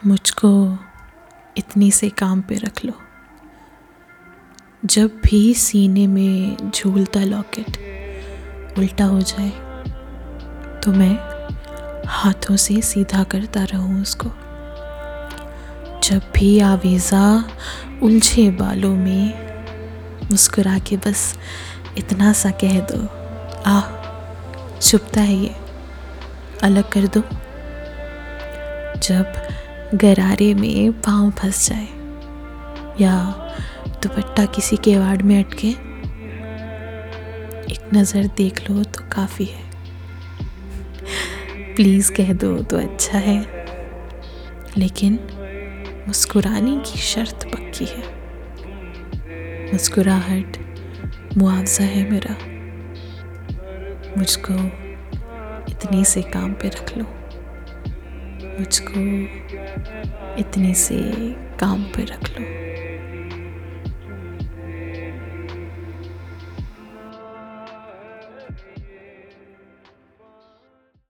मुझको इतनी से काम पे रख लो। जब भी सीने में झूलता लॉकेट उल्टा हो जाए तो मैं हाथों से सीधा करता रहूँ उसको। जब भी आवेज़ा उलझे बालों में, मुस्कुरा के बस इतना सा कह दो आ चुपता है ये, अलग कर दो। जब गरारे में पाँव फंस जाए या दुपट्टा किसी के वार्ड में अटके। एक नज़र देख लो तो काफ़ी है। प्लीज़ कह दो तो अच्छा है। लेकिन मुस्कुराने की शर्त पक्की है। मुस्कुराहट मुआवजा है मेरा। मुझको इतनी से काम पे रख लो। मुझको इतने से काम पर रख लो।